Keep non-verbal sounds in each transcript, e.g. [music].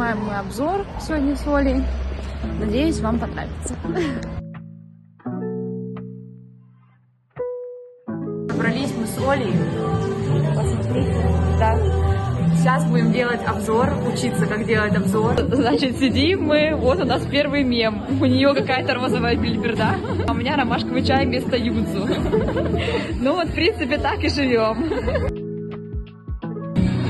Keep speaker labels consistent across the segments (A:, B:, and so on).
A: снимаем мы обзор сегодня с Олей. Надеюсь, вам понравится. Собрались мы с Олей. Посмотрите, да. Сейчас будем делать обзор, учиться, как делать обзор. Значит, сидим мы, вот у нас первый мем. У нее какая-то розовая бильберда, а у меня ромашковый чай вместо юдзу. Ну вот, в принципе, так и живем.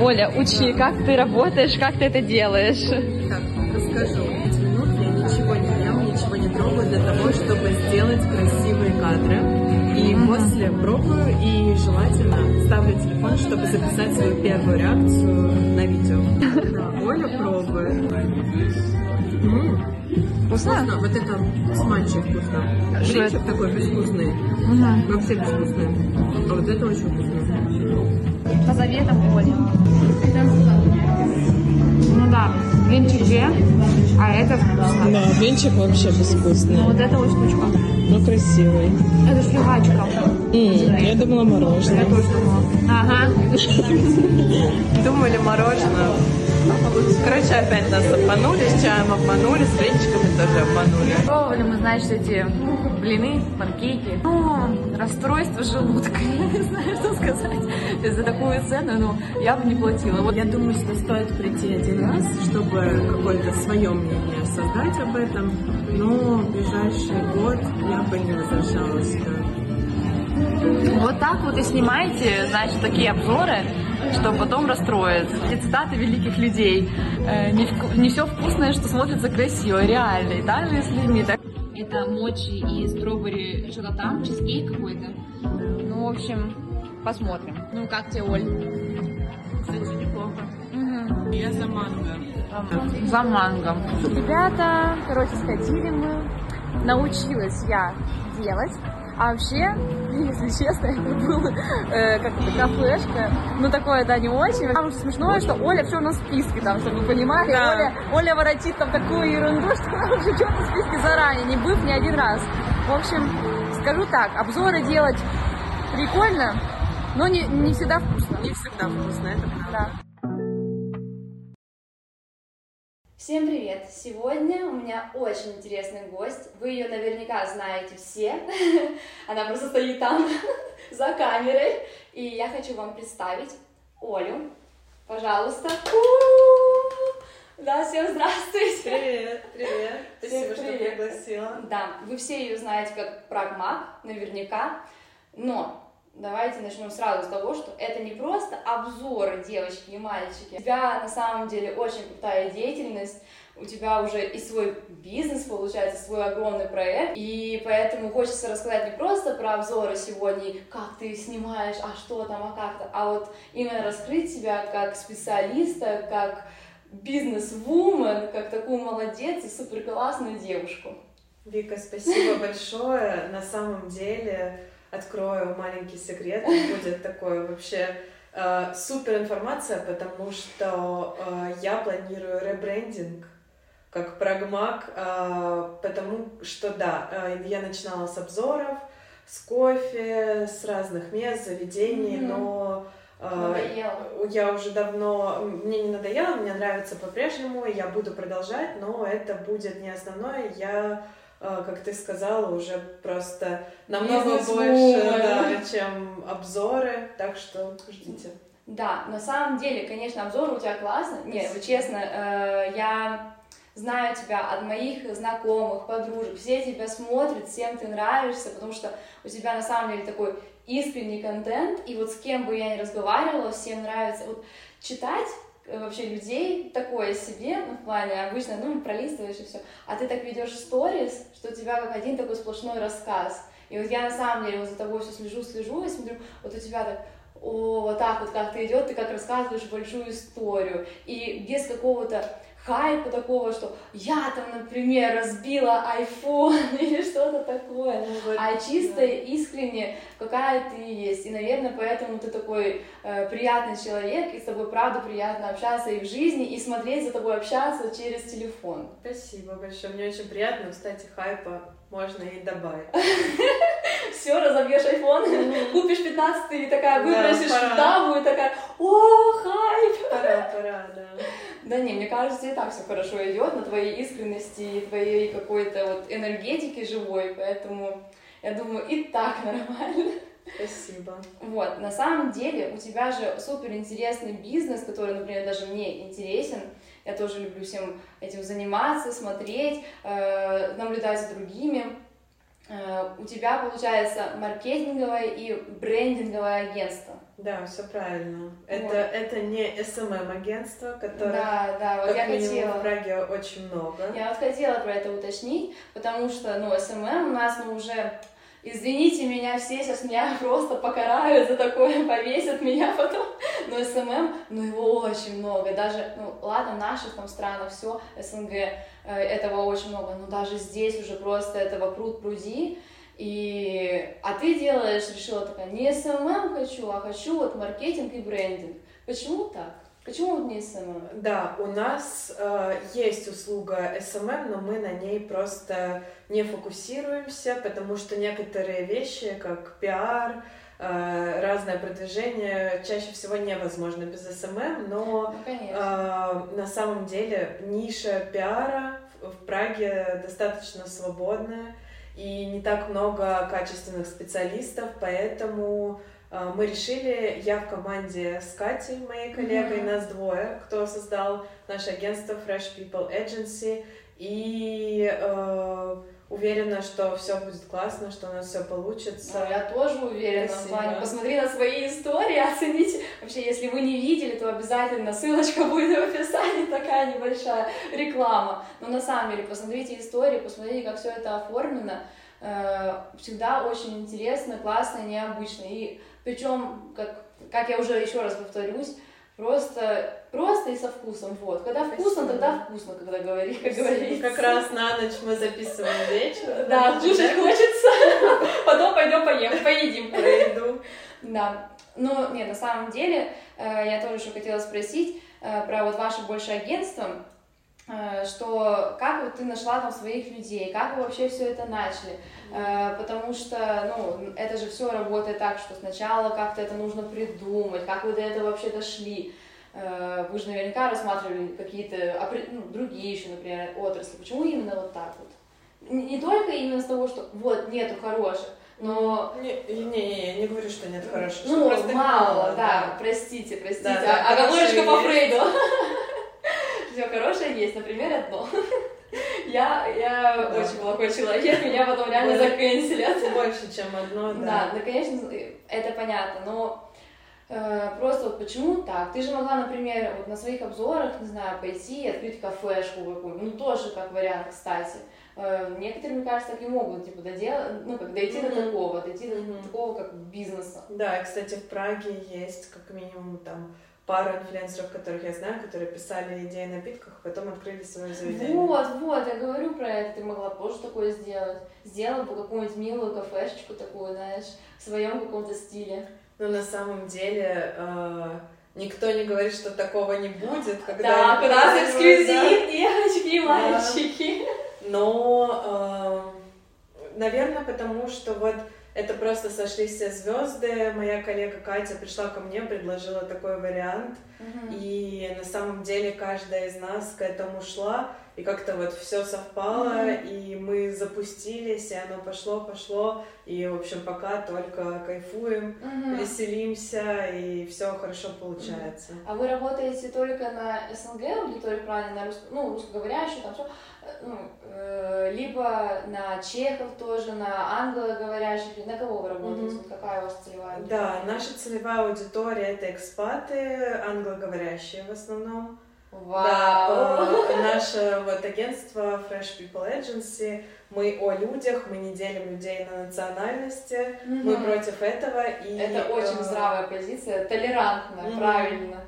A: Оля, учи, как ты работаешь, как ты это делаешь.
B: Так, расскажу. Пять минут я ничего не ем, ничего не трогаю для того, чтобы сделать красивые кадры. И после пробую, и желательно ставлю телефон, чтобы записать свою первую реакцию на видео. Оля пробует.
A: Вкусно?
B: Вкусно, вот это смачи вкусно.
A: Что
B: Блинчик такой безвкусный, вообще безвкусный. А вот это очень вкусно.
A: По заветам Оли. Ну да, блинчик две, а это вкусно.
B: Да, блинчик вообще безвкусный,
A: Вот это вот штучка.
B: Но красивый.
A: Это жвачка.
B: я думала мороженое.
A: Я тоже думала. Ага. [laughs]
B: Думали мороженое. Короче, опять нас обманули, с чаем обманули, с блинчиками тоже обманули.
A: Пробовали мы, значит, эти блины, панкейки. Ну, расстройство желудка. [laughs] Я не знаю, что сказать. За такую цену, ну, я бы не платила. Вот
B: Я думаю, что стоит прийти один раз, чтобы какое-то свое мнение создать об этом, но ближайший год я бы не возвращалась.
A: Вот так вот и снимаете, значит, такие обзоры, чтобы потом расстроиться. Эти цитаты великих людей. Э, Не, вку- не все вкусное, что смотрится красиво, реально. И так же с людьми. Так... Это мочи и стробери что-то там, чизкейк какой-то. Ну, в общем, посмотрим. Ну, как тебе, Оль?
B: Кстати, неплохо.
A: Мгм.
B: Я за манго.
A: За манго. Ребята, короче, сходили мы. Научилась я делать. А вообще, если честно, [laughs] это был э, как это, кафешка. Ну, такое, да, не очень. Самое смешное, что Оля в черном списке, там, чтобы вы понимали.
B: Да.
A: Оля, Оля воротит там такую ерунду, [laughs] что она уже в черном списке заранее, не быв ни один раз. В общем, скажу так, обзоры делать прикольно, но не, не всегда вкусно.
B: Не всегда вкусно, это правда.
A: Да.
C: Всем привет! Сегодня у меня очень интересный гость. Вы ее наверняка знаете все. [laughs] Она просто стоит там [laughs] за камерой. И я хочу вам представить Олю. Пожалуйста. Да, всем здравствуйте.
B: Привет, привет. Спасибо, что пригласила.
C: Да, вы все ее знаете как Прагмак, наверняка. Но давайте начнем сразу с того, что это не просто обзоры девочки и мальчики. У тебя на самом деле очень крутая деятельность, у тебя уже и свой бизнес, получается, свой огромный проект, и поэтому хочется рассказать не просто про обзоры сегодня, как ты снимаешь, а что там, а как-то, а вот именно раскрыть себя как специалиста, как бизнес-вумен, как такую молодец и супер классную девушку.
B: Вика, спасибо большое. На самом деле, открою маленький секрет, [laughs] будет такой вообще э, супер информация, потому что э, я планирую ребрендинг как прагмак, э, потому что да, э, я начинала с обзоров, с кофе, с разных мест, заведений,
C: Мгм.
B: но э,
C: Надоело.
B: я уже давно, мне не надоело, мне нравится по-прежнему, я буду продолжать, но это будет не основное, я, как ты сказала, уже просто намного больше, да, чем обзоры, так что ждите.
C: Да, на самом деле, конечно, обзор у тебя классно. Нет, вот честно, э, я знаю тебя от моих знакомых, подружек, все тебя смотрят, всем ты нравишься, потому что у тебя на самом деле такой искренний контент, и вот с кем бы я ни разговаривала, всем нравится. Вот читать вообще людей такое себе, ну, в плане обычно, ну, пролистываешь и все, а ты так ведешь сторис, что у тебя как один такой сплошной рассказ. И вот я на самом деле вот за тобой все слежу, слежу и смотрю, вот у тебя так о, вот так вот как-то идет, ты как рассказываешь большую историю, и без какого-то хайпа такого, что я там, например, разбила iPhone [laughs] или что-то такое, а чисто искренне какая ты есть. И, наверное, поэтому ты такой э, приятный человек, и с тобой, правда, приятно общаться и в жизни, и смотреть за тобой общаться через телефон.
B: Спасибо большое, мне очень приятно, кстати, хайпа можно и добавить.
C: Все, разобьешь iPhone, купишь 15 и такая
B: Да,
C: выбросишь табу и такая, о, хайп!
B: Пора, пора, да.
C: Да не, мне кажется, и так все хорошо идет на твоей искренности и твоей какой-то вот энергетике живой, поэтому я думаю, и так [laughs] нормально.
B: Спасибо.
C: Вот, на самом деле у тебя же супер интересный бизнес, который, например, даже мне интересен. Я тоже люблю всем этим заниматься, смотреть, э, наблюдать за другими. Э, у тебя получается маркетинговое и брендинговое агентство.
B: Да, все правильно. Это, вот. это не SMM агентство, которое
C: да, да, вот
B: как
C: я
B: минимум
C: хотела.
B: в Праге очень много.
C: Я вот хотела про это уточнить, потому что, ну, SMM у нас, ну, уже Извините меня, все сейчас меня [laughs] просто покарают за такое, [laughs] повесят меня потом. Но SMM, ну его очень много. Даже, ну ладно, в наших там странах все, СНГ, э, этого очень много. Но даже здесь уже просто этого пруд пруди. И, а ты делаешь, решила такая, не SMM хочу, а хочу вот маркетинг и брендинг. Почему так? Почему вот не SMM?
B: Да, у нас э, есть услуга SMM, но мы на ней просто не фокусируемся, потому что некоторые вещи, как пиар, э, разное продвижение, чаще всего невозможно без SMM, но
C: ну,
B: э, на самом деле ниша пиара в Праге достаточно свободная и не так много качественных специалистов, поэтому а, мы решили, я в команде с Катей, моей коллегой, mm-hmm. нас двое, кто создал наше агентство Fresh People Agency, и э, уверена, что все будет классно, что у нас все получится.
C: Ну, я тоже уверена Спасибо. в плане. Посмотри на свои истории, [laughs] оцените. Вообще, если вы не видели, то обязательно ссылочка будет в описании, такая небольшая реклама. Но на самом деле, посмотрите истории, посмотрите, как все это оформлено. Э, всегда очень интересно, классно, необычно. И причем, как, как я уже еще раз повторюсь, просто, просто и со вкусом. Вот. Когда Спасибо. вкусно, тогда вкусно, когда говори, как говорится.
B: Как раз на ночь мы записываем вечер.
C: Да, кушать хочется. [laughs] Потом пойдем поем, поедим.
B: Пойду.
C: Да. Но нет, на самом деле, э, я тоже еще хотела спросить э, про вот ваше большее агентство. Э, что как вот ты нашла там своих людей, как вы вообще все это начали, э, потому что, ну, это же все работает так, что сначала как-то это нужно придумать, как вы до этого вообще дошли, э, вы же наверняка рассматривали какие-то ну, другие еще, например, отрасли, почему именно вот так вот? Не только именно с того, что вот нету хороших, но...
B: Не, не, не, не говорю, что нет хороших.
C: Ну, мало, мало, да, да, простите, простите, да, да, а, оговорочка по Фрейду. Все хорошее есть, например, одно. [laughs] Я, я да. очень плохой человек, меня потом реально заканчивают. [laughs]
B: Больше, чем одно, да.
C: Да, да, конечно, это понятно, но э, просто вот почему так? Ты же могла, например, вот на своих обзорах, не знаю, пойти и открыть кафешку какую-нибудь, ну тоже как вариант, кстати. Э, некоторые, мне кажется, так и могут, типа, доделать, ну, как дойти mm-hmm. до такого, дойти mm-hmm. до такого, как бизнеса.
B: Да, и, кстати, в Праге есть как минимум там пару инфлюенсеров, которых я знаю, которые писали идеи о напитках, а потом открыли свое заведение.
C: Вот, вот, я говорю про это, ты могла тоже такое сделать. Сделала бы какую-нибудь милую кафешечку такую, знаешь, в своем каком-то стиле.
B: Но на самом деле э, никто не говорит, что такого не будет. Когда
C: да, у нас эксклюзив, да. девочки и мальчики.
B: Да. Но, э, наверное, потому что вот это просто сошлись все звезды. Моя коллега Катя пришла ко мне, предложила такой вариант.
C: Uh-huh.
B: И на самом деле каждая из нас к этому шла. И как-то вот все совпало, uh-huh. и мы запустились, и оно пошло, пошло. И, в общем, пока только кайфуем, uh-huh. веселимся, и все хорошо получается.
C: Uh-huh. А вы работаете только на СНГ аудитории, правильно, на рус... ну, русскоговорящую, там все? ну, э, либо на чехов тоже, на англоговорящих, на кого вы работаете? Mm-hmm. какая у вас целевая аудитория?
B: Да, наша целевая аудитория это экспаты, англоговорящие в основном.
C: Вау!
B: Да, э, наше вот агентство Fresh People Agency, мы о людях, мы не делим людей на национальности, mm-hmm. мы против этого. И,
C: это очень э, здравая позиция, толерантная, mm-hmm. правильно.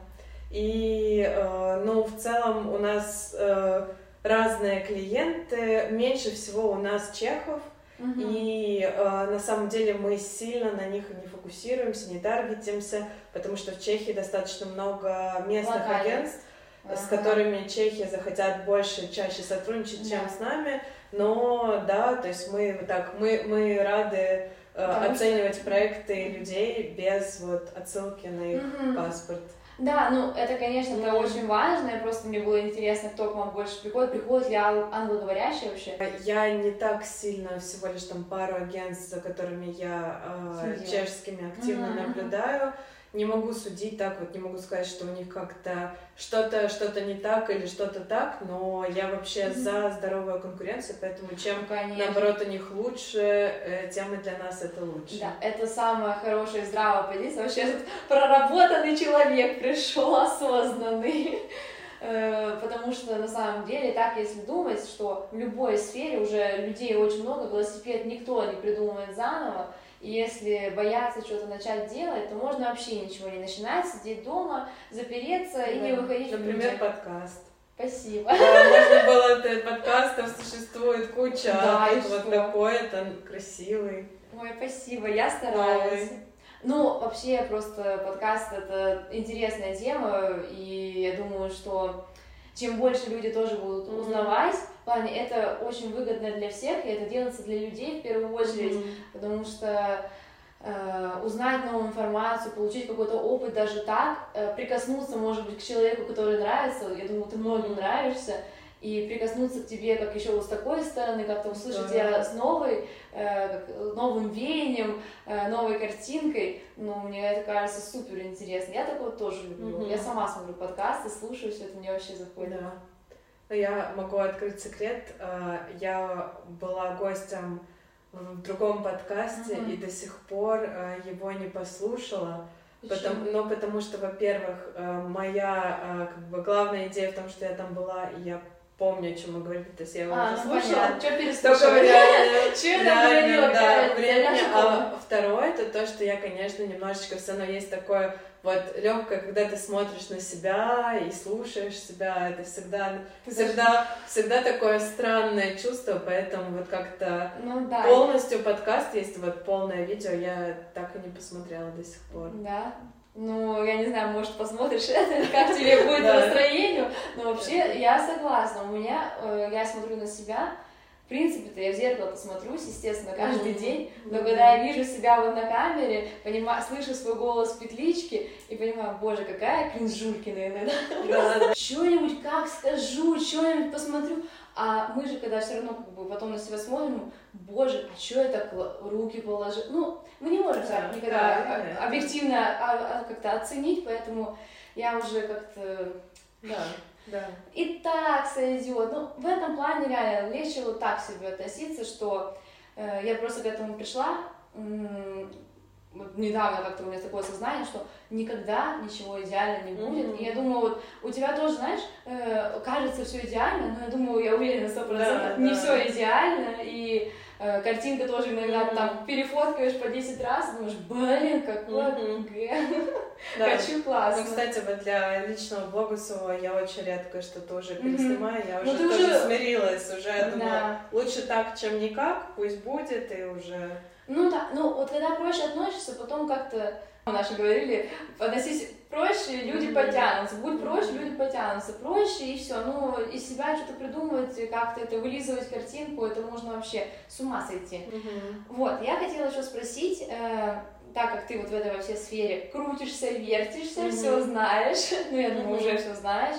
B: И, э, ну, в целом у нас э, разные клиенты. Меньше всего у нас чехов.
C: Угу.
B: И э, на самом деле мы сильно на них не фокусируемся, не таргетимся, потому что в Чехии достаточно много местных Локальных. агентств, ага. с которыми чехи захотят больше, чаще сотрудничать, да. чем с нами. Но да, то есть мы так, мы, мы рады э, оценивать проекты людей без вот отсылки на их паспорт.
C: Да, ну это, конечно, это
B: Мгм.
C: очень важно, и просто мне было интересно, кто к вам больше приходит, приходят ли ан- англоговорящие вообще?
B: Я не так сильно, всего лишь там пару агентств, за которыми я э, чешскими активно
C: мгм.
B: наблюдаю. Не могу судить так, вот не могу сказать, что у них как-то что-то что-то не так или что-то так, но я вообще
C: Мгм.
B: за здоровую конкуренцию, поэтому чем
C: Ну, конечно.
B: наоборот у них лучше, э, тем и для нас это лучше.
C: Да, это самая хорошая здравая позиция. Вообще этот проработанный человек пришел осознанный. [laughs] Э, Потому что на самом деле, так если думать, что в любой сфере уже людей очень много, велосипед никто не придумывает заново, и если бояться что-то начать делать, то можно вообще ничего не начинать, сидеть дома, запереться и не
B: Да.
C: выходить
B: Например, подкаст.
C: Спасибо.
B: Да, Можно было, это подкастов существует куча,
C: Да,
B: а тут вот такой, это красивый.
C: Ой, спасибо, я стараюсь.
B: Новый.
C: Ну, вообще, просто подкаст — это интересная тема, и я думаю, что чем больше люди тоже будут
B: Мгм.
C: узнавать, в плане, это очень выгодно для всех, и это делается для людей в первую очередь,
B: Мгм.
C: потому что э, узнать новую информацию, получить какой-то опыт даже так, э, прикоснуться, может быть, к человеку, который нравится, я думаю, ты многим нравишься, и прикоснуться к тебе как еще вот с такой стороны, как-то услышать тебя с новой, э, новым веянием, э, новой картинкой, ну, мне это кажется супер интересно. Я такого тоже люблю.
B: Мгм.
C: Я сама смотрю подкасты, слушаю, все это мне вообще заходит.
B: Да. Ну, Я могу открыть секрет. Э, Я была гостем в другом подкасте
C: Мгм.
B: и до сих пор его не послушала. Потому,
C: Почему?
B: ну, потому что, во-первых, моя как бы главная идея в том, что я там была, и я помню, о чем мы говорили, то есть я его
C: А,
B: уже
C: ну
B: слушала.
C: понятно, что
B: время, [laughs]
C: Чё я там
B: да,
C: говорила,
B: да,
C: какая
B: да,
C: разница?
B: времени.
C: Я
B: А второе, это то, что я, конечно, немножечко все равно есть такое вот легкое, когда ты смотришь на себя и слушаешь себя, это всегда, всегда, всегда такое странное чувство, поэтому вот как-то
C: Ну да.
B: полностью подкаст есть, вот полное видео, я так и не посмотрела до сих пор.
C: Да. Ну, я не знаю, может, посмотришь [laughs] как тебе [laughs] будет
B: Да.
C: настроению. Но вообще, я согласна. У меня, э, я смотрю на себя, в принципе-то я в зеркало посмотрюсь, естественно, каждый день. Но когда я вижу себя вот на камере, понимаю, слышу свой голос в петличке и понимаю, боже, какая кринжулькина иногда.
B: Да, да. [laughs]
C: Что-нибудь как скажу, что-нибудь посмотрю. А мы же, когда все равно как бы потом на себя смотрим, боже, а что я так руки положил? Ну, мы не можем
B: Да,
C: так никогда
B: да, конечно.
C: объективно а- а, как-то оценить, поэтому я уже как-то
B: Да, да.
C: и так сойдет. Ну, в этом плане реально легче вот так к себе относиться, что э, я просто к этому пришла. Вот недавно как-то у меня такое сознание, что никогда ничего идеально не будет.
B: Мгм.
C: И я думаю, вот у тебя тоже, знаешь, э, кажется все идеально, но я думаю, я уверена сто процентов,
B: Да,
C: не
B: да.
C: все идеально, и э, картинка тоже иногда
B: Мгм.
C: там перефоткаешь по 10 раз, и думаешь, блин, какой г, [laughs]
B: Да.
C: хочу классно.
B: Ну, кстати, вот для личного блога своего я очень редко что-то уже
C: Мгм.
B: переснимаю, я
C: Ну,
B: уже
C: ты
B: тоже
C: уже-
B: смирилась, уже я думаю,
C: Да.
B: лучше так, чем никак, пусть будет, и уже...
C: Ну да, ну вот когда проще относишься, потом как-то ну, наши говорили, относись проще, люди
B: Мгм.
C: потянутся. Будь проще, люди потянутся. Проще и все. Ну, из себя что-то придумывать, как-то это вылизывать картинку, это можно вообще с ума сойти. Вот, я хотела еще спросить, э, так как ты вот в этой во всей сфере крутишься, вертишься,
B: Мгм.
C: все знаешь, [laughs] ну я думаю, уже все знаешь.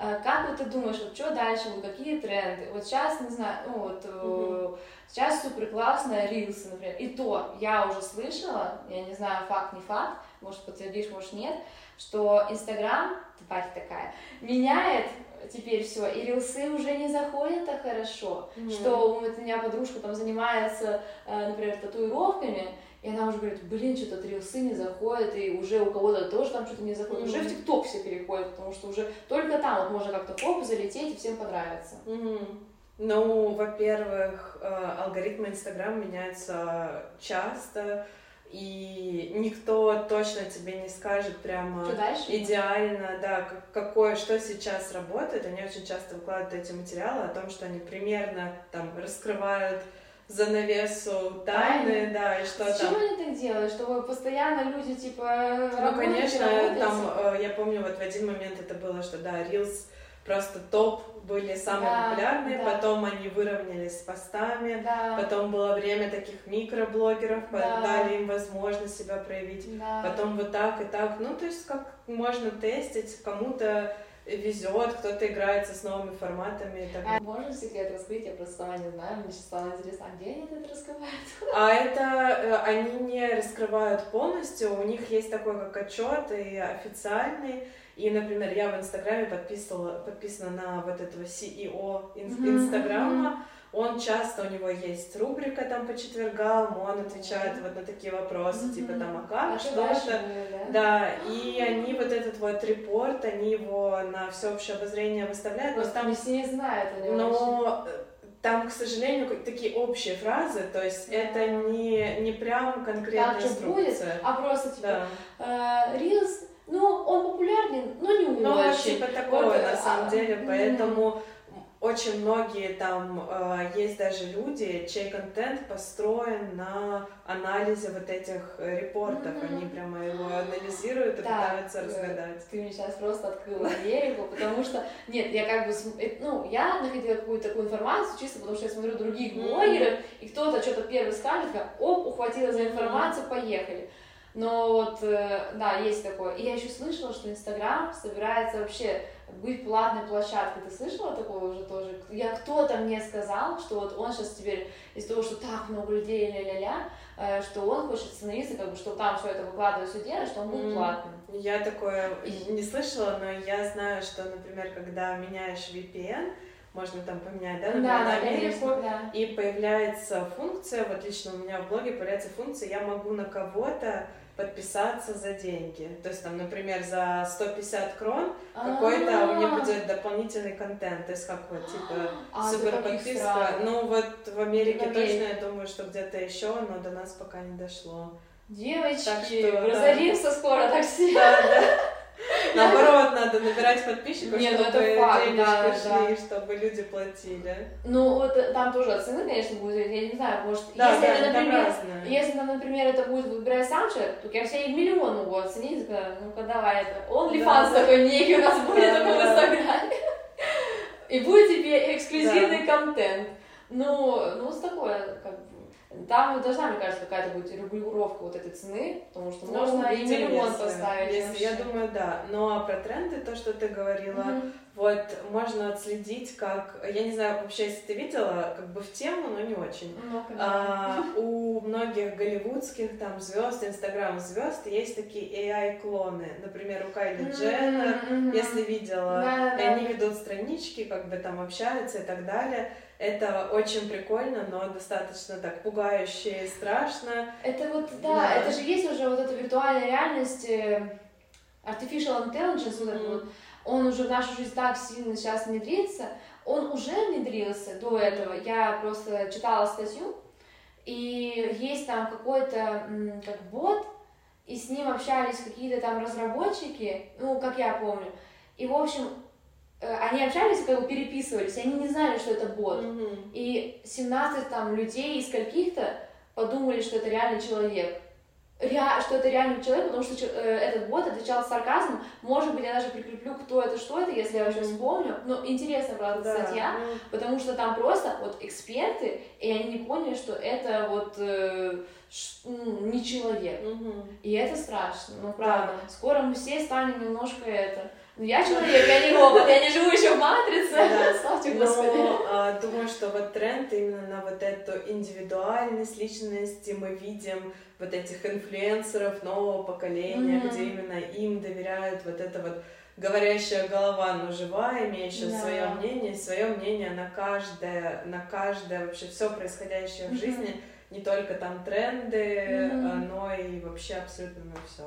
C: Э, Как вот ты думаешь, вот что дальше, вот какие тренды? Вот сейчас, не знаю, ну вот э, сейчас супер классно рилсы, например. И то я уже слышала, я не знаю, факт не факт, может подтвердишь, может нет, что Инстаграм, тварь такая, меняет теперь все, и рилсы уже не заходят так хорошо
B: Мгм.
C: что вот у меня подружка там занимается, э, например, татуировками, и она уже говорит, блин, что-то рилсы не заходят, и уже у кого-то тоже там что-то не заходит. Уже в. ТикТок все переходят, потому что уже только там вот можно как-то хоп, залететь, и всем понравится.
B: Мгм. Ну, во-первых, э, алгоритмы Инстаграма меняются часто, и никто точно тебе не скажет прямо идеально, да, как- какое, что сейчас работает. Они очень часто выкладывают эти материалы о том, что они примерно там раскрывают занавесу тайны, да, и что
C: С
B: там.
C: чего они так делают? Чтобы постоянно люди, типа,
B: Ну,
C: работают и
B: конечно,
C: работают?
B: там, э, я помню, вот в один момент это было, что, да, Reels просто топ были самые
C: Да,
B: популярные,
C: да.
B: потом они выровнялись с постами,
C: Да.
B: потом было время таких микроблогеров,
C: Да.
B: дали им возможность себя проявить,
C: Да.
B: потом вот так и так, ну то есть как можно тестить, кому-то везет, кто-то играется с новыми форматами и так далее.
C: А можно секрет раскрыть? Я просто сама не знаю, мне сейчас стало интересно, а где они это раскрывают?
B: А это э, они не раскрывают полностью, у них есть такой как отчет и официальный. И, например, я в Инстаграме подписывала, подписана на вот этого CEO Инстаграма. Он часто, у него есть рубрика там по четвергам, он отвечает вот на такие вопросы,
C: Мгм.
B: типа там, а
C: А
B: как,
C: ты
B: что это.
C: да?
B: Да, и они вот этот вот репорт, они его на всеобщее обозрение выставляют, но
C: Просто
B: там
C: не все не знают о нем вообще.
B: но э, там, к сожалению, такие общие фразы, то есть это не, не прям конкретная
C: Так же будет,
B: инструкция.
C: а просто типа
B: Да.
C: э, Reels, ну, он популярен, но не
B: Ну, вот
C: очень.
B: типа такого
C: Вот,
B: на
C: а,
B: самом деле,
C: м.
B: поэтому очень многие там э, есть даже люди, чей контент построен на анализе вот этих э, репортов.
C: Мгм.
B: Они прямо его анализируют и
C: Так,
B: пытаются
C: э,
B: разгадать.
C: Ты мне сейчас просто открыла [laughs] Америку, потому что, нет, я как бы, э, ну, я находила какую-то такую информацию, чисто потому что я смотрю других блогеров, и кто-то что-то первый скажет, как, оп, ухватила за информацию, поехали. Но вот, да, есть такое. И я еще слышала, что Инстаграм собирается вообще быть платной площадкой. Ты слышала такое уже тоже? Я кто-то мне сказал, что вот он сейчас теперь из того, что так много людей, ля-ля-ля, э, что он хочет становиться, как бы, что там все это выкладывать, все делать, что он будет платным.
B: Я такое не слышала, но я знаю, что, например, когда меняешь VPN, можно там поменять, да, например, на Америку,
C: да.
B: и появляется функция, вот лично у меня в блоге появляется функция, я могу на кого-то подписаться за деньги. То есть там, например, за 150 крон какой-то у меня
C: А.
B: будет дополнительный контент. То есть как вот, типа,
C: А,
B: супер подписка. Ну вот в Америке точно, я думаю, что где-то еще, но до нас пока не дошло.
C: Девочки, разоримся скоро так все.
B: Да, да. Наоборот, надо набирать подписчиков,
C: Не, ну
B: чтобы
C: это факт,
B: денежки
C: да,
B: шли, чтобы люди платили.
C: Ну, вот э, там тоже от цены, конечно, будет, я не знаю, может,
B: Да,
C: если,
B: да,
C: это,
B: там
C: например,
B: разное.
C: если, там, например, это будет выбирать сам человек, то я все и миллион могу оценить, ну-ка давай, это OnlyFans
B: Да.
C: такой некий у нас будет
B: Да,
C: такой в
B: да.
C: Инстаграме. И будет тебе эксклюзивный контент. Ну, ну, с такое, как бы, там должна, мне кажется, какая-то будет регулировка вот этой цены, потому что
B: Ну,
C: можно и миллион поставить.
B: если- я думаю, да. Ну а про тренды, то, что ты говорила,
C: Мгм.
B: вот можно отследить, как, я не знаю, вообще, если ты видела, как бы в тему, но не очень.
C: Ну, конечно.
B: А, у многих голливудских там звезд, инстаграм звезд есть такие AI-клоны. Например, у Кайли Дженнер,
C: Мгм.
B: если видела,
C: Да,
B: и
C: да.
B: они ведут странички, как бы там общаются и так далее. Это очень прикольно, но достаточно так пугающе и страшно.
C: Это вот, да,
B: Да.
C: это же есть уже вот эта виртуальная реальность, э, artificial intelligence, вот
B: Мгм.
C: вот, он уже в нашу жизнь так сильно сейчас внедрится, он уже внедрился до этого, я просто читала статью, и есть там какой-то, как бот, и с ним общались какие-то там разработчики, ну, как я помню, и, в общем, они общались как бы переписывались, они не знали, что это бот.
B: Мгм.
C: И 17 там людей из каких-то подумали, что это реальный человек. Ре- что это реальный человек, потому что э, этот бот отвечал с сарказмом. Может быть, я даже прикреплю, кто это, что это, если я вообще вспомню. Но интересно, правда,
B: Да,
C: статья,
B: ну,
C: потому что там просто вот эксперты, и они не поняли, что это вот э, ш- ну, не человек.
B: мгм.
C: И это страшно, ну правда. Скоро мы все станем немножко это. Ну я человек, я не робот, я не живу еще в матрице.
B: Да.
C: Славьте Господи.
B: Но а, думаю, что вот тренд именно на вот эту индивидуальность личности мы видим вот этих инфлюенсеров нового поколения, где именно им доверяют вот это вот говорящая голова, но живая, имеющая
C: Да.
B: свое мнение, свое мнение на каждое, на каждое вообще все происходящее в
C: Мгм.
B: жизни, не только там тренды, а, но и вообще абсолютно на все.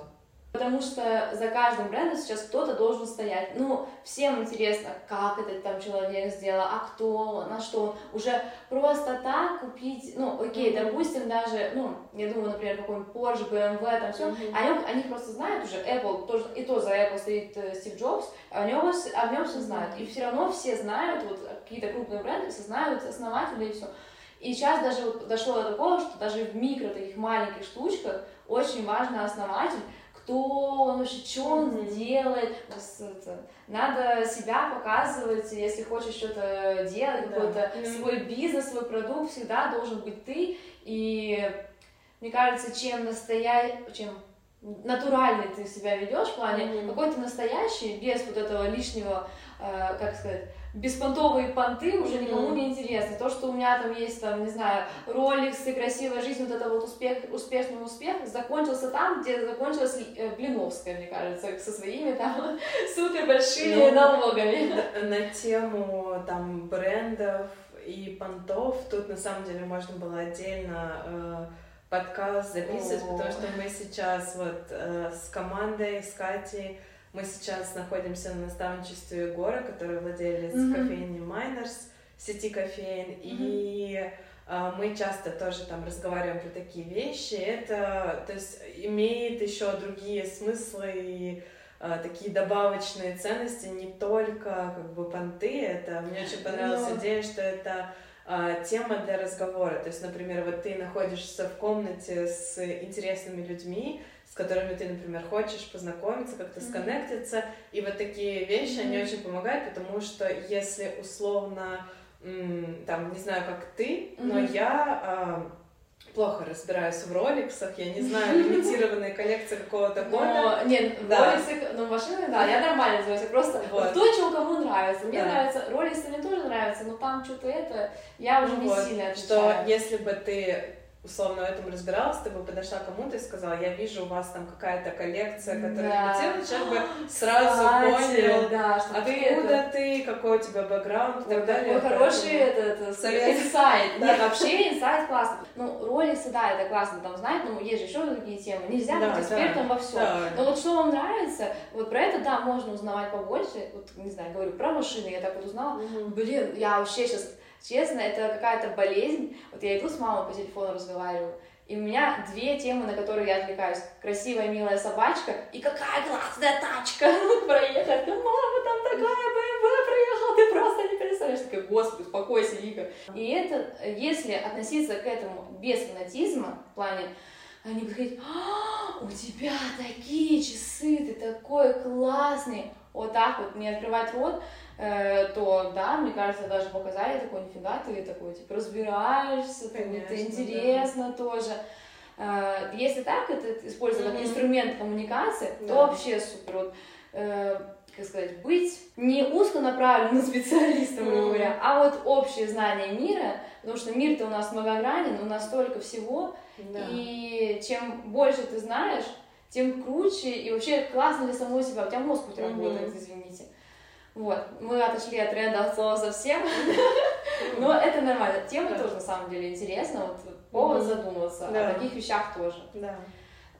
C: Потому что за каждым брендом сейчас кто-то должен стоять. Ну, всем интересно, как этот там человек сделал, а кто он, на что он. Уже просто так купить, ну, окей,
B: Мгм.
C: допустим, даже, ну, я думаю, например, какой-нибудь Porsche, BMW, там все,
B: Мгм.
C: о нем, они просто знают уже, Apple, тоже, и то за Apple стоит э, Стив Джобс, о нем, о нем все знают. И все равно все знают, вот какие-то крупные бренды, все знают основателя и все. И сейчас даже вот дошло до такого, что даже в микро таких маленьких штучках очень важно основатель, кто он вообще, что он
B: Мгм.
C: делает. Это, надо себя показывать, если хочешь что-то делать,
B: Да.
C: какой-то
B: Мгм.
C: свой бизнес, свой продукт, всегда должен быть ты. И мне кажется, чем настоя... чем натуральный ты себя ведешь в плане
B: Мгм.
C: какой то настоящий, без вот этого лишнего, э, как сказать, беспонтовые понты уже никому не интересно. То, что у меня там есть, там, не знаю, роликсы, красивая жизнь, вот это вот успех, успешный успех, закончился там, где закончилась э, Блиновская, мне кажется, со своими там [laughs] супер большими
B: Ну,
C: налогами.
B: На, тему там брендов и понтов тут на самом деле можно было отдельно э, подкаст записывать,
C: О.
B: потому что мы сейчас вот э, с командой, с Катей, мы сейчас находимся на наставничестве Егора, который владелец
C: Мгм.
B: кофейни Майнерс, сети кофеин, и э, мы часто тоже там разговариваем про такие вещи. Это, то есть, имеет еще другие смыслы и э, такие добавочные ценности, не только как бы понты. Это мне очень понравилась
C: Но-
B: идея, что это э, тема для разговора. То есть, например, вот ты находишься в комнате с интересными людьми, с которыми ты, например, хочешь познакомиться, как-то
C: Мгм.
B: сконнектиться, и вот такие вещи, они
C: Мгм.
B: очень помогают, потому что если условно, там, не знаю, как ты, но
C: Мгм.
B: я а, плохо разбираюсь в роликсах, я не знаю, [laughs] лимитированные коллекции какого-то года.
C: Но, нет,
B: Да.
C: роликсы, ну, машины, да, я нормально называюсь, я просто
B: Вот.
C: вот. то, что кому нравится. Мне
B: Да.
C: нравится, роликсы мне тоже нравятся, но там что-то это, я уже
B: Ну
C: не
B: вот,
C: сильно
B: что
C: отличаю.
B: если бы ты условно в этом разбиралась, ты бы подошла кому-то и сказала, я вижу у вас там какая-то коллекция, которая
C: Да.
B: лимитирована, человек бы [gasps] сразу
C: Кстати,
B: понял,
C: да, что ты
B: откуда
C: это-
B: ты, какой у тебя бэкграунд и так далее.
C: такой хороший этот
B: Совет. [laughs]
C: инсайт. [laughs]
B: Да.
C: Нет, вообще инсайт классно. Ну, роликсы, да, это классно там знать, но есть же еще другие темы. Нельзя
B: Да,
C: быть экспертом во всем.
B: Да.
C: Но вот что вам нравится, вот про это, да, можно узнавать побольше. Вот, не знаю, говорю, про машины я так вот узнала.
B: Мгм.
C: Блин, я вообще сейчас, честно, это какая-то болезнь. Вот я иду с мамой по телефону разговариваю, и у меня две темы, на которые я отвлекаюсь. Красивая, милая собачка и какая классная тачка [laughs] проехать. Ну, мама, там такая BMW проехала, ты просто не представляешь. Такая, господи, успокойся, Вика. И это, если относиться к этому без фанатизма, в плане, они будут говорить, «А, у тебя такие часы, ты такой классный. Вот так вот не открывать рот, э, то да, мне кажется, даже показали такой, нифига, ты такой, типа, разбираешься,
B: Конечно,
C: ты интересно тоже. Э, Если так это использовать как
B: Мгм.
C: инструмент коммуникации,
B: Да.
C: то вообще супер. Вот, э, как сказать, быть не узконаправленным [laughs] специалистом,
B: Мгм.
C: говоря, а вот общее знание мира, потому что мир-то у нас многогранен, у нас столько всего,
B: Да.
C: и чем больше ты знаешь, тем круче и вообще классно для самого себя. У тебя мозг хоть работает, извините. Вот, мы отошли от тренда от слова совсем, [laughs] но это нормально. Тема
B: Да.
C: тоже на самом деле интересна, вот повод задуматься
B: Да.
C: о таких вещах тоже.
B: Да.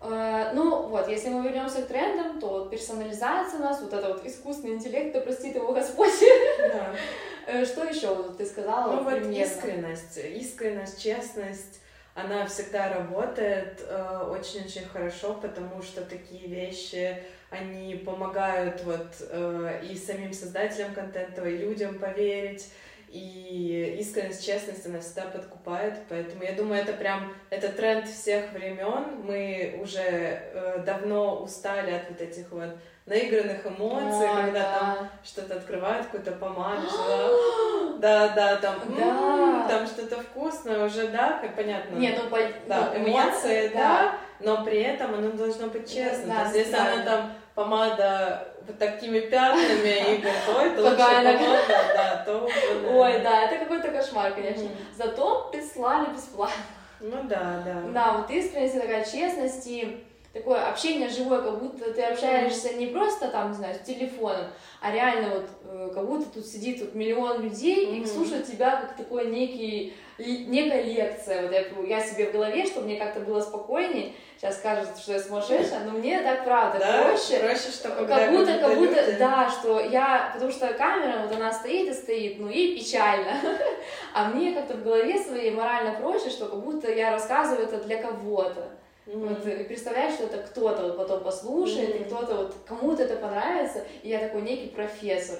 C: Э, Ну вот, если мы вернемся к трендам, то вот персонализация у нас, вот это вот искусственный интеллект, да простит его Господь.
B: Да. [laughs]
C: Э, Что еще вот ты сказала?
B: Ну вот
C: примерно?
B: искренность, искренность, честность, она всегда работает э, очень-очень хорошо, потому что такие вещи, они помогают вот э, и самим создателям контента, и людям поверить, и искренность, честность, она всегда подкупает, поэтому я думаю, это прям, это тренд всех времен, мы уже э, давно устали от вот этих вот наигранных эмоций,
C: Ой,
B: когда
C: да.
B: там что-то открывают, какую-то помаду, что [gasps] да, да, там,
C: Да.
B: м, там что-то вкусное уже, да, как понятно.
C: Не, ну, по-
B: да,
C: ну,
B: эмоции, да, но при этом оно должно быть честно.
C: Да,
B: То есть, если
C: правильно.
B: она там помада вот такими пятнами и [laughs] говорит, ой, это лучше
C: Какая она-
B: помада, да, то
C: Ой, да, это какой-то кошмар, конечно. Зато прислали бесплатно.
B: Ну да, да.
C: Да, вот искренность, и такая честность и такое общение живое, как будто ты общаешься не просто там, не знаю, с телефоном, а реально вот э, как будто тут сидит вот миллион людей и
B: Мгм.
C: слушают тебя как такой некий, некая лекция. Вот я, я себе в голове, чтобы мне как-то было спокойнее, сейчас кажется, что я сумасшедшая, но мне так правда
B: Да,
C: проще.
B: проще, что когда
C: Как будто, как будто,
B: люди-
C: да, что я, потому что камера, вот она стоит и стоит, ну и печально. [laughs] А мне как-то в голове своей морально проще, что как будто я рассказываю это для кого-то.
B: Мгм.
C: Вот, и представляешь, что это кто-то вот потом послушает, и
B: Мгм.
C: кто-то вот, кому-то это понравится, и я такой некий профессор.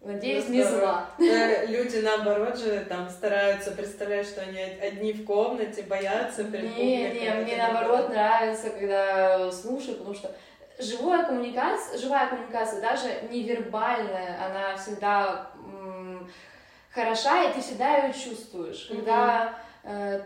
C: Надеюсь,
B: Ну,
C: не зла.
B: Да, люди наоборот же там стараются представлять, что они одни в комнате, боятся перед
C: Не, не, мне наоборот нравится, когда слушаю, потому что живая коммуникация, живая коммуникация, даже невербальная, она всегда м, хороша, и ты всегда ее чувствуешь. Когда э,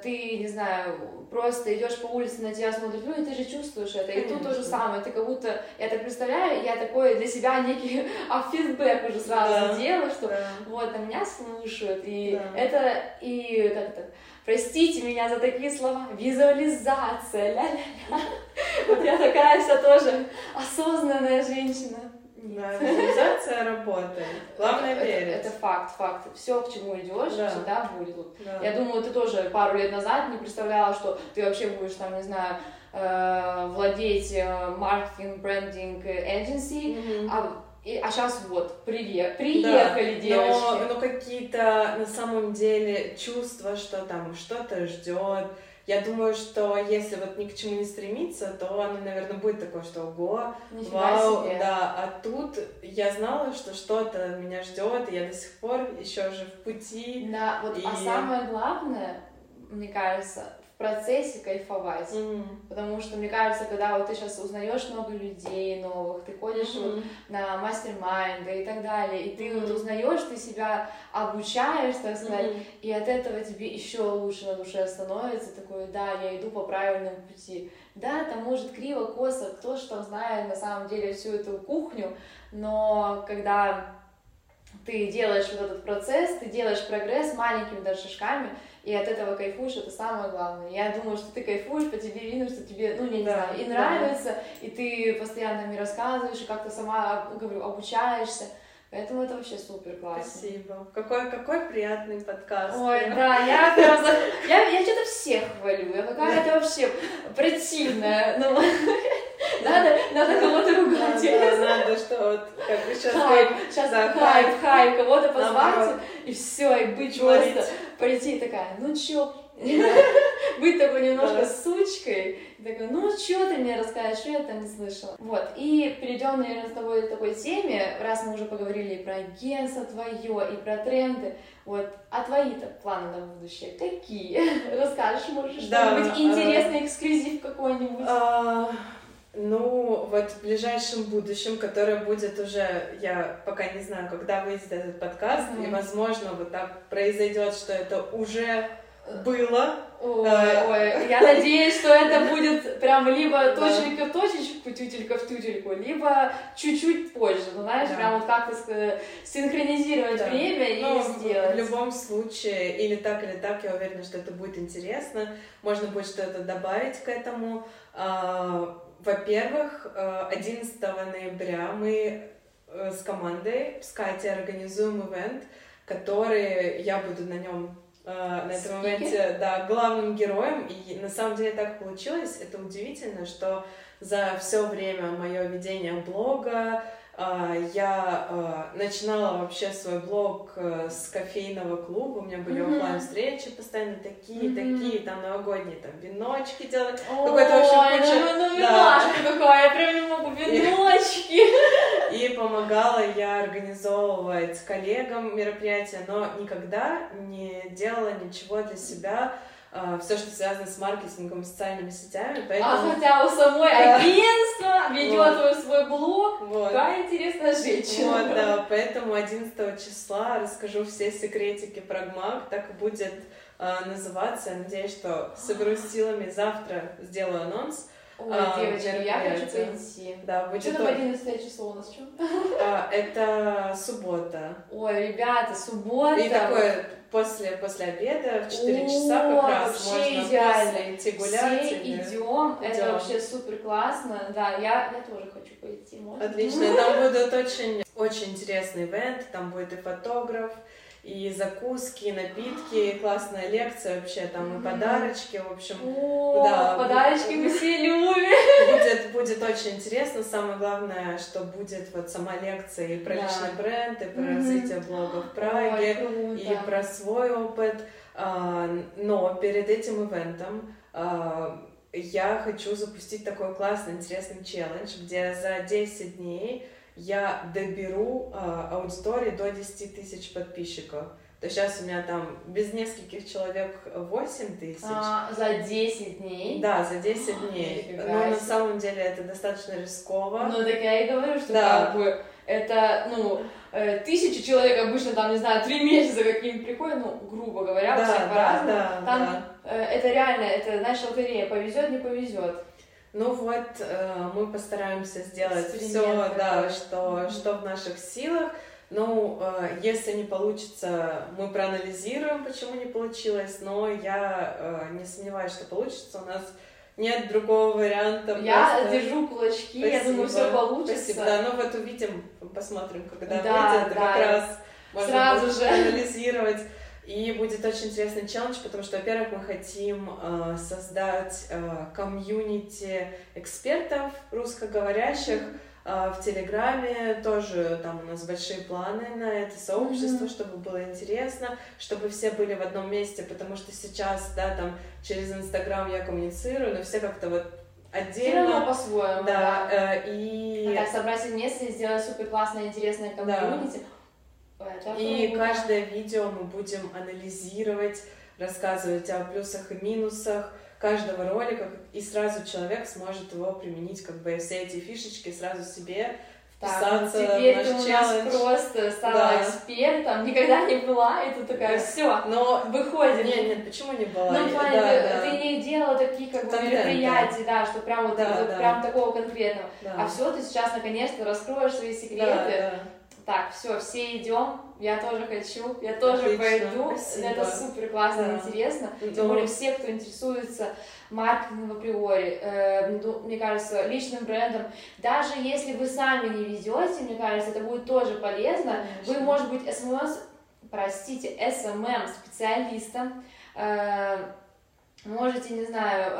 C: ты, не знаю, просто идешь по улице, на тебя смотрят люди, ты же чувствуешь это. И тут то же самое, ты как будто, я так представляю, я такой для себя некий [laughs] фидбэк уже сразу
B: Да.
C: делаю, что
B: Да.
C: вот, на меня слушают, и
B: Да.
C: это, и как это, простите меня за такие слова, визуализация, ля-ля-ля. [laughs] Вот я такая вся тоже осознанная женщина.
B: Да, визуализация работает. Главное
C: это,
B: верить.
C: Это, это факт, факт. Все, к чему идешь,
B: Да.
C: всегда будет.
B: Да.
C: Я думаю, ты тоже пару лет назад не представляла, что ты вообще будешь там, не знаю, э, владеть э, маркетинг, брендинг, agency,
B: Мгм.
C: а, и- а сейчас вот, привет,
B: Да,
C: приехали девочки.
B: Но, но какие-то на самом деле чувства, что там что-то ждет. Я думаю, что если вот ни к чему не стремиться, то оно, наверное, будет такое, что ого,
C: Нифига
B: вау,
C: себе.
B: да. А тут я знала, что что-то меня ждет, и я до сих пор еще же в пути.
C: Да, вот, а
B: И-
C: самое главное, мне кажется, в процессе кайфовать.
B: Мгм.
C: Потому что, мне кажется, когда вот ты сейчас узнаешь много людей новых, ты ходишь вот
B: Мгм.
C: на мастер-майнды и так далее, и ты
B: Мгм.
C: вот узнаешь, ты себя обучаешь, так сказать,
B: Мгм.
C: и от этого тебе еще лучше на душе становится, такой, да, я иду по правильному пути. Да, там может криво, косо, кто там знает на самом деле всю эту кухню, но когда ты делаешь вот этот процесс, ты делаешь прогресс маленькими даже шажками, и от этого кайфуешь, это самое главное. Я думаю, что ты кайфуешь, по тебе видно, что тебе, ну, я не
B: Да,
C: знаю, и
B: да.
C: нравится, и ты постоянно мне рассказываешь, и как-то сама, говорю, обучаешься. Поэтому это вообще супер классно.
B: Спасибо. Какой, какой приятный подкаст.
C: Ой, да, я [laughs] прям за- Я, я что-то всех хвалю, я какая-то вообще противная. Ну, [laughs] надо, надо кого-то ругать.
B: Да, надо, что вот как бы сейчас
C: Хайп, сейчас
B: да,
C: хайп, хайп, кого-то позвать, и все, и быть
B: Говорить.
C: Просто, прийти такая, ну чё, быть такой немножко сучкой, и такой, ну чё ты мне расскажешь, что я там не слышала. Вот, и перейдем, наверное, с тобой к такой теме, раз мы уже поговорили и про агентство твое, и про тренды, вот, а твои-то планы на будущее какие? [laughs] Расскажешь, может, что-нибудь
B: а-
C: интересный эксклюзив какой-нибудь?
B: А, ну, вот в ближайшем будущем, которое будет уже, я пока не знаю, когда выйдет этот подкаст,
C: Мгм.
B: и, возможно, вот так произойдет, что это уже было.
C: Ой,
B: Э,
C: ой, я [laughs] надеюсь, что это будет прям либо точечка в точечку, тютелька в тютельку, либо чуть-чуть позже, ну, знаешь,
B: Да.
C: прям вот как-то синхронизировать
B: Да.
C: время и
B: Ну,
C: сделать.
B: В любом случае, или так, или так, я уверена, что это будет интересно. Можно будет что-то добавить к этому. Во-первых, э, 11 ноября мы э, с командой, с Катей организуем ивент, который я буду на нем э, на этом ивенте, да, главным героем. И на самом деле так получилось. Это удивительно, что за все время мое ведение блога я а, начинала вообще свой блог э, с кофейного клуба. У меня были
C: Мгм.
B: оффлайн встречи постоянно такие,
C: Мгм.
B: такие, там новогодние там веночки делали.
C: Ой,
B: какой-то вообще куча-
C: ну, ну,
B: да.
C: какая, я прям не могу, веночки. [laughs]
B: И помогала я организовывать коллегам мероприятия, но никогда не делала ничего для себя, все, что связано с маркетингом, социальными сетями,
C: А
B: поэтому
C: хотя у самой агентство ведет
B: Вот.
C: свой- блог,
B: вот.
C: какая интересная женщина.
B: Вот, да, поэтому 11 числа расскажу все секретики про ГМАК, так будет э, называться. Надеюсь, что соберусь силами, завтра сделаю анонс.
C: Ой,
B: А,
C: девочки, я хочу пойти.
B: Да,
C: Что
B: будет...
C: там
B: о-
C: 11 число у нас, что?
B: а, это суббота.
C: Ой, ребята, суббота.
B: И такое после, после обеда в 4
C: О,
B: часа как раз
C: вообще
B: можно
C: идеально.
B: после идти гулять.
C: Все
B: или-
C: идем, это
B: Идем.
C: вообще супер классно. Да, я, я тоже хочу пойти. Можно?
B: Отлично. Там [laughs] будут очень, очень интересный ивент, там будет и фотограф, и закуски, и напитки, и классная лекция вообще, там и подарочки, в общем,
C: О,
B: Да.
C: подарочки мы все любим.
B: будет, будет очень интересно. Самое главное, что будет вот сама лекция и про
C: Да.
B: личный бренд, и про
C: Мгм.
B: развитие блога в Праге,
C: Ой,
B: и про свой опыт. А, Но перед этим ивентом а, я хочу запустить такой классный, интересный челлендж, где за 10 дней я доберу а, аудитории до 10 тысяч подписчиков. то сейчас у меня там без нескольких человек 8 тысяч.
C: А, за 10 дней?
B: Да, за 10 дней.
C: Нифига
B: Но на самом деле это достаточно рисково.
C: Ну, так я и говорю, что
B: Да.
C: как бы это, ну, э, тысячи человек обычно там, не знаю, три [laughs] месяца каким приходят, ну, грубо говоря,
B: да,
C: всех
B: да,
C: по-разному.
B: да,
C: Там
B: да.
C: э, это реально, это, знаешь, лотерея, повезет, не повезет.
B: Ну вот, э, мы постараемся сделать все, да, что,
C: Мгм.
B: что в наших силах. Ну, э, если не получится, мы проанализируем, почему не получилось, но я э, не сомневаюсь, что получится. У нас нет другого варианта.
C: Я
B: просто-
C: держу кулачки, я думаю, все
B: Спасибо.
C: получится.
B: Спасибо. Да, ну вот увидим, посмотрим, когда
C: Да,
B: выйдет,
C: да.
B: как раз можно
C: Сразу
B: будет
C: же.
B: анализировать. И будет очень интересный челлендж, потому что, во-первых, мы хотим э, создать э, комьюнити экспертов русскоговорящих э, в Телеграме. Тоже там у нас большие планы на это сообщество,
C: Мгм.
B: чтобы было интересно, чтобы все были в одном месте, потому что сейчас, да, там через Инстаграм я коммуницирую, но все как-то вот
C: Все равно
B: отдельно.
C: по-своему,
B: Да,
C: да.
B: э, и,
C: А так собрать вместе и сделать супер классное, интересное комьюнити. Это
B: и
C: круто.
B: каждое видео мы будем анализировать, рассказывать о плюсах и минусах каждого ролика, и сразу человек сможет его применить, как бы все эти фишечки сразу себе
C: Так, ну теперь ты у нас
B: челлендж.
C: просто стала
B: Да.
C: экспертом, никогда не была, и ты такая,
B: Да.
C: все,
B: Но
C: выходим.
B: нет, нет, почему не было?
C: Ну,
B: Да,
C: ты,
B: да,
C: ты не делала таких как бы
B: Контент,
C: мероприятий, да. что прям вот,
B: Да,
C: вот
B: да.
C: прям такого конкретного.
B: да.
C: А все, ты сейчас наконец-то раскроешь свои секреты.
B: Да, да.
C: Так, все, все идем. Я тоже хочу, я тоже
B: Отлично,
C: пойду.
B: спасибо.
C: Это супер классно,
B: Да.
C: интересно.
B: Ну,
C: Тем более все, кто интересуется маркетингом априори, э, ну, мне кажется, личным брендом, даже если вы сами не ведете, мне кажется, это будет тоже полезно. Вы,
B: Конечно.
C: может быть, СМС, простите, SMM специалистом, э, можете, не знаю,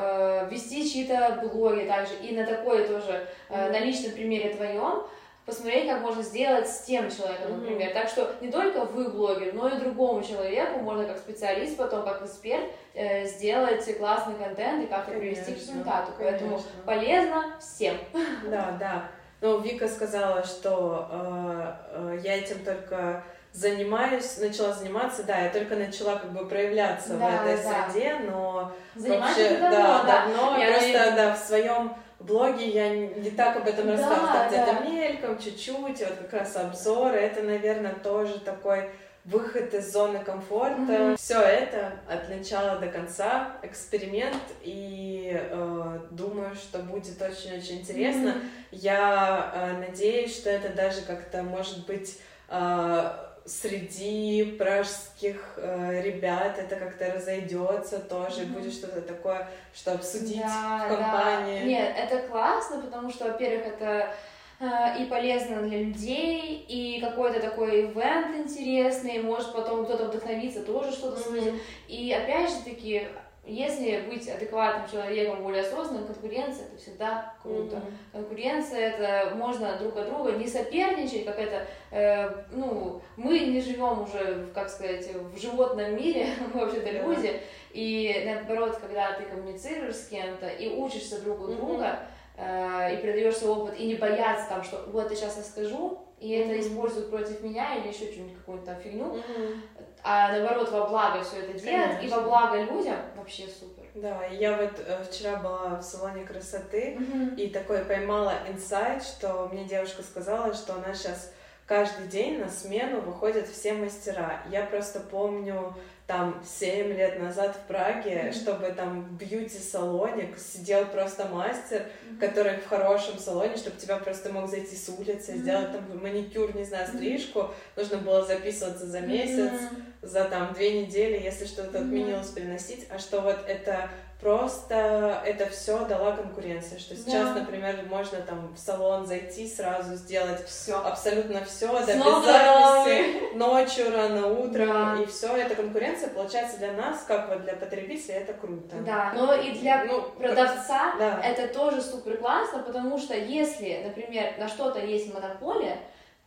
C: э, вести чьи-то блоги также, и на такое тоже, э,
B: Мгм.
C: на личном примере твоем, посмотреть, как можно сделать с тем человеком,
B: Мгм.
C: например. Так что не только вы блогер, но и другому человеку можно как специалист, потом как эксперт э, сделать классный контент и как-то привести к результату. Поэтому
B: конечно.
C: полезно всем. [laughs]
B: Да, да. Но Вика сказала, что э, э, я этим только занимаюсь, начала заниматься, да, я только начала как бы проявляться в
C: Да,
B: этой
C: да.
B: среде, но
C: Занимаешься
B: вообще,
C: давно,
B: да,
C: да.
B: давно,
C: Я
B: просто,
C: уверена.
B: да, в своем блоге я не так об этом
C: Да,
B: рассказывала, там где-то
C: да.
B: мельком, чуть-чуть, вот как раз обзоры, это, наверное, тоже такой выход из зоны комфорта.
C: Мгм.
B: Все это от начала до конца эксперимент, и э, думаю, что будет очень-очень интересно.
C: Мгм.
B: Я э, надеюсь, что это даже как-то может быть э, среди пражских э, ребят это как-то разойдется тоже,
C: Мгм.
B: будет что-то такое, что обсудить
C: Да,
B: в компании.
C: да. Нет, это классно, потому что, во-первых, это э, и полезно для людей, и какой-то такой ивент интересный, может потом кто-то вдохновиться, тоже что-то.
B: Мгм.
C: И опять же таки, если быть адекватным человеком, более осознанным, конкуренция это всегда круто.
B: Мгм.
C: Конкуренция это можно друг от друга не соперничать, как это, э, ну, мы не живем уже, как сказать, в животном мире, [laughs] мы вообще-то люди, и наоборот, когда ты коммуницируешь с кем-то и учишься друг у
B: Мгм.
C: друга, э, и передаешь свой опыт, и не бояться там, что вот я сейчас расскажу, и это
B: Мгм.
C: используют против меня или еще что-нибудь, какую-то фигню,
B: Мгм.
C: а наоборот во благо все это делать, и во благо людям, вообще супер.
B: Да, я вот э, вчера была в салоне красоты, И такой поймала инсайт, что мне девушка сказала, что она сейчас каждый день на смену выходят все мастера. Я просто помню там 7 лет назад в Праге,
C: Мгм.
B: чтобы там в бьюти-салоне сидел просто мастер, который в хорошем салоне, чтобы тебя просто мог зайти с улицы,
C: Мгм.
B: сделать там маникюр, не знаю, стрижку. Нужно было записываться за месяц
C: Мгм.
B: за там две недели, если что-то
C: Мгм.
B: отменилось, переносить, а что вот это просто это все дала конкуренция, что сейчас,
C: Да.
B: например, можно там в салон зайти сразу сделать
C: Все.
B: абсолютно все, да, без записи, ночью, рано утром,
C: Да.
B: и все эта конкуренция получается для нас, как вот для потребителя, это круто.
C: Да, но и для
B: Ну,
C: продавца
B: да.
C: это тоже супер классно, потому что если, например, на что-то есть монополия,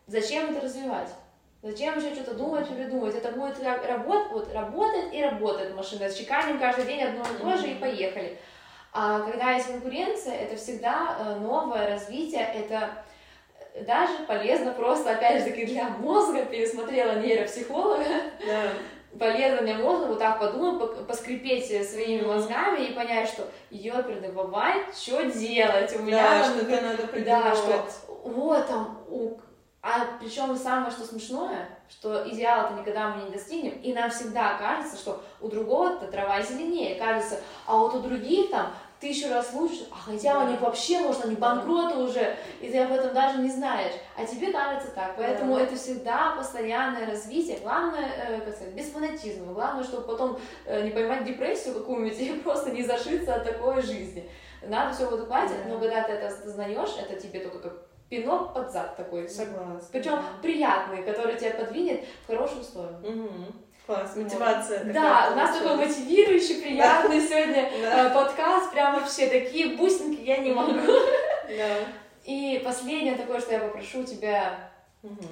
C: зачем это развивать? Зачем еще что-то думать, придумывать? Это будет как работ, вот работает и работает машина. Чеканим каждый день одно и то же и поехали. А когда есть конкуренция, это всегда э, новое развитие, это даже полезно просто, опять же таки, для мозга, пересмотрела нейропсихолога,
B: Да.
C: полезно для мозга вот так подумать, поскрипеть своими мозгами и понять, что, ёперный бывает, что делать, у меня
B: Да, что-то надо
C: да,
B: придумывать.
C: что вот там, у... а причем самое что смешное, что идеала-то никогда мы не достигнем, и нам всегда кажется, что у другого-то трава зеленее, кажется, а вот у других там тысячу раз лучше, а хотя у
B: Да.
C: них вообще, может, они банкроты уже, и ты об этом даже не знаешь, а тебе кажется так, поэтому
B: Да.
C: это всегда постоянное развитие, главное, э, как сказать, без фанатизма, главное, чтобы потом э, не поймать депрессию какую-нибудь [laughs] и просто не зашиться от такой жизни. Надо все в
B: Да.
C: но когда ты это осознаешь, это тебе только как пинок под зад такой.
B: Согласна.
C: Причем приятный, который тебя подвинет в хорошую сторону.
B: Мгм. Класс,
C: Вот.
B: мотивация. такая
C: Да, у нас такой мотивирующий, приятный сегодня э, подкаст, прям вообще такие бусинки я не могу. И последнее такое, что я попрошу тебя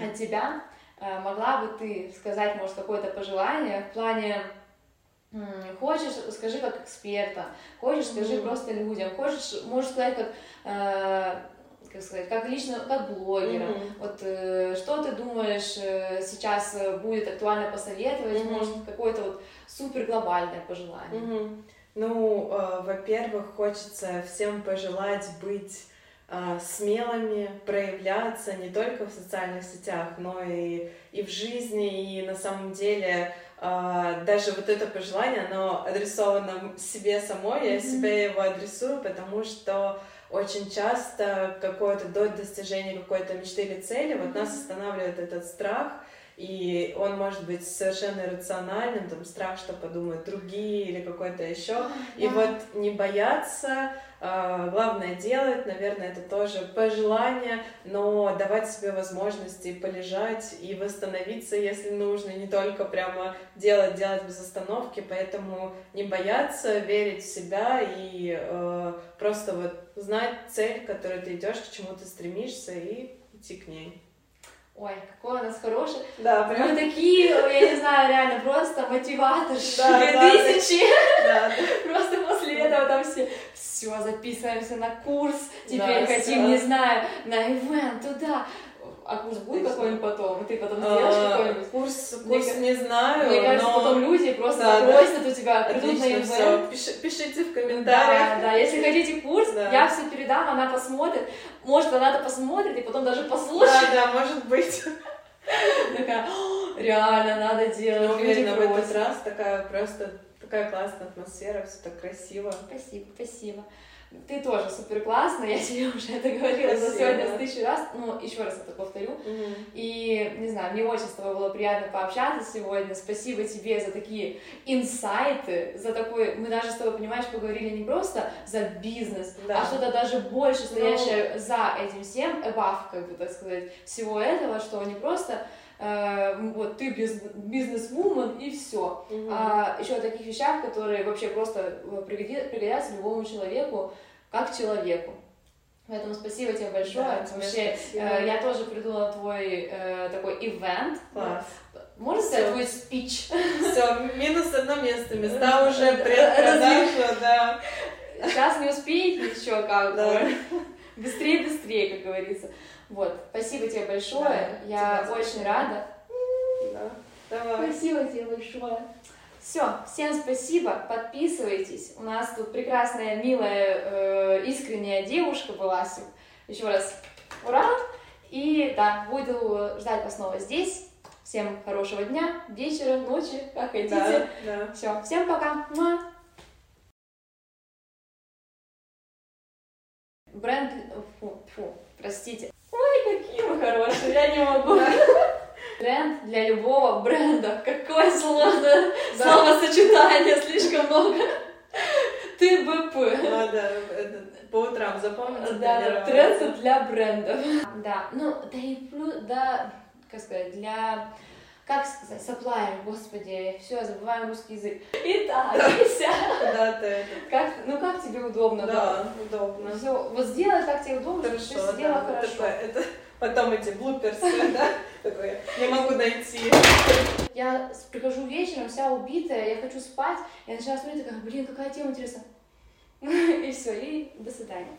C: от тебя, э, могла бы ты сказать, может, какое-то пожелание в плане Хочешь, скажи как эксперта, хочешь, скажи просто людям, хочешь, можешь сказать как, э, как сказать, как лично, как блогера.
B: Мгм.
C: Вот э, что ты думаешь э, сейчас э, будет актуально посоветовать,
B: Мгм.
C: может какое-то вот супер глобальное пожелание.
B: Мгм. Ну, э, во-первых, хочется всем пожелать быть э, смелыми, проявляться не только в социальных сетях, но и, и в жизни, и на самом деле э, даже вот это пожелание, оно адресовано себе самой, я
C: Мгм.
B: себе его адресую, потому что очень часто какое-то до достижения какой-то мечты или цели вот нас останавливает этот страх, и он может быть совершенно иррациональным, там страх, что подумают другие или какой-то еще. И вот не бояться, главное делать, наверное, это тоже пожелание, но давать себе возможности полежать и восстановиться, если нужно, не только прямо делать, делать без остановки, поэтому не бояться, верить в себя и э, просто вот знать цель, к которой ты идешь, к чему ты стремишься и идти к ней.
C: Ой, какой у нас хороший.
B: Да,
C: Мы такие, я не знаю, реально просто мотиваторши,
B: Да, да,
C: тысячи.
B: да,
C: Просто после этого там все, все, записываемся на курс, теперь
B: Да,
C: хотим,
B: всё.
C: не знаю, на ивент, туда. А курс будет какой-нибудь потом? Ты потом сделаешь
B: А,
C: какой-нибудь?
B: Курс, курс не знаю,
C: Мне кажется,
B: но...
C: потом люди просто
B: Да, да.
C: запросят у тебя, придут на
B: все. пишите в
C: Да,
B: комментариях.
C: да, если хотите курс,
B: Да.
C: я все передам, она посмотрит. Может, она-то посмотрит и потом даже послушает.
B: Да, да, может быть.
C: Такая, «О, реально, надо делать. люди
B: уверена, в этот
C: просят».
B: раз такая просто такая классная атмосфера, все так красиво.
C: Спасибо, спасибо. Ты тоже супер классная, [laughs] я тебе уже это говорила за сегодня тысячу раз, ну, еще раз это повторю. И, не знаю, мне очень с тобой было приятно пообщаться сегодня. Спасибо тебе за такие инсайты, за такой... Мы даже с тобой, понимаешь, поговорили не просто за бизнес,
B: Да.
C: а что-то даже больше стоящее за этим всем, above, как бы так сказать, всего этого, что не просто э, вот ты биз- бизнес-вумен и все,
B: Мгм.
C: а еще о таких вещах, которые вообще просто э, пригодятся любому человеку, как человеку. Поэтому спасибо тебе большое.
B: Да, тебе
C: Вообще, э, я тоже придумала твой э, такой ивент.
B: Класс.
C: Можно сказать твой спич?
B: Все, минус одно место. Места уже предпродажа, да.
C: Сейчас не успеете еще как бы. Быстрее, быстрее, как говорится. Вот, спасибо тебе большое.
B: Да,
C: я
B: тебе
C: очень рада.
B: Да. Давай.
C: Спасибо тебе большое. Все, всем спасибо, подписывайтесь. У нас тут прекрасная, милая, э, искренняя девушка была. Еще раз ура! И да, буду ждать вас снова здесь. Всем хорошего дня, вечера, ночи, как хотите.
B: Да, да.
C: Все, всем пока. Простите. Ой, какие вы хорошие, я не могу. Бренд для любого бренда. Какое сложное
B: Да.
C: словосочетание, слишком много. ТБП.
B: Надо это, по утрам запомнить.
C: Да, тренды для брендов. Да, ну, да и плюс, да, как сказать, для, как сказать, supplier, господи, все, забываем русский язык. Итак, Ися,
B: Куда-то это.
C: как, ну как тебе удобно, да?
B: Да, удобно.
C: Все, вот сделай, как тебе удобно, чтобы ты
B: Хорошо,
C: сидела
B: да.
C: хорошо.
B: такое, это потом эти блуперсы, [laughs] да? Такое, не могу найти.
C: Я прихожу вечером, вся убитая, я хочу спать, я начинаю смотреть, такая, блин, какая тема интересная. [laughs] И все, и до свидания.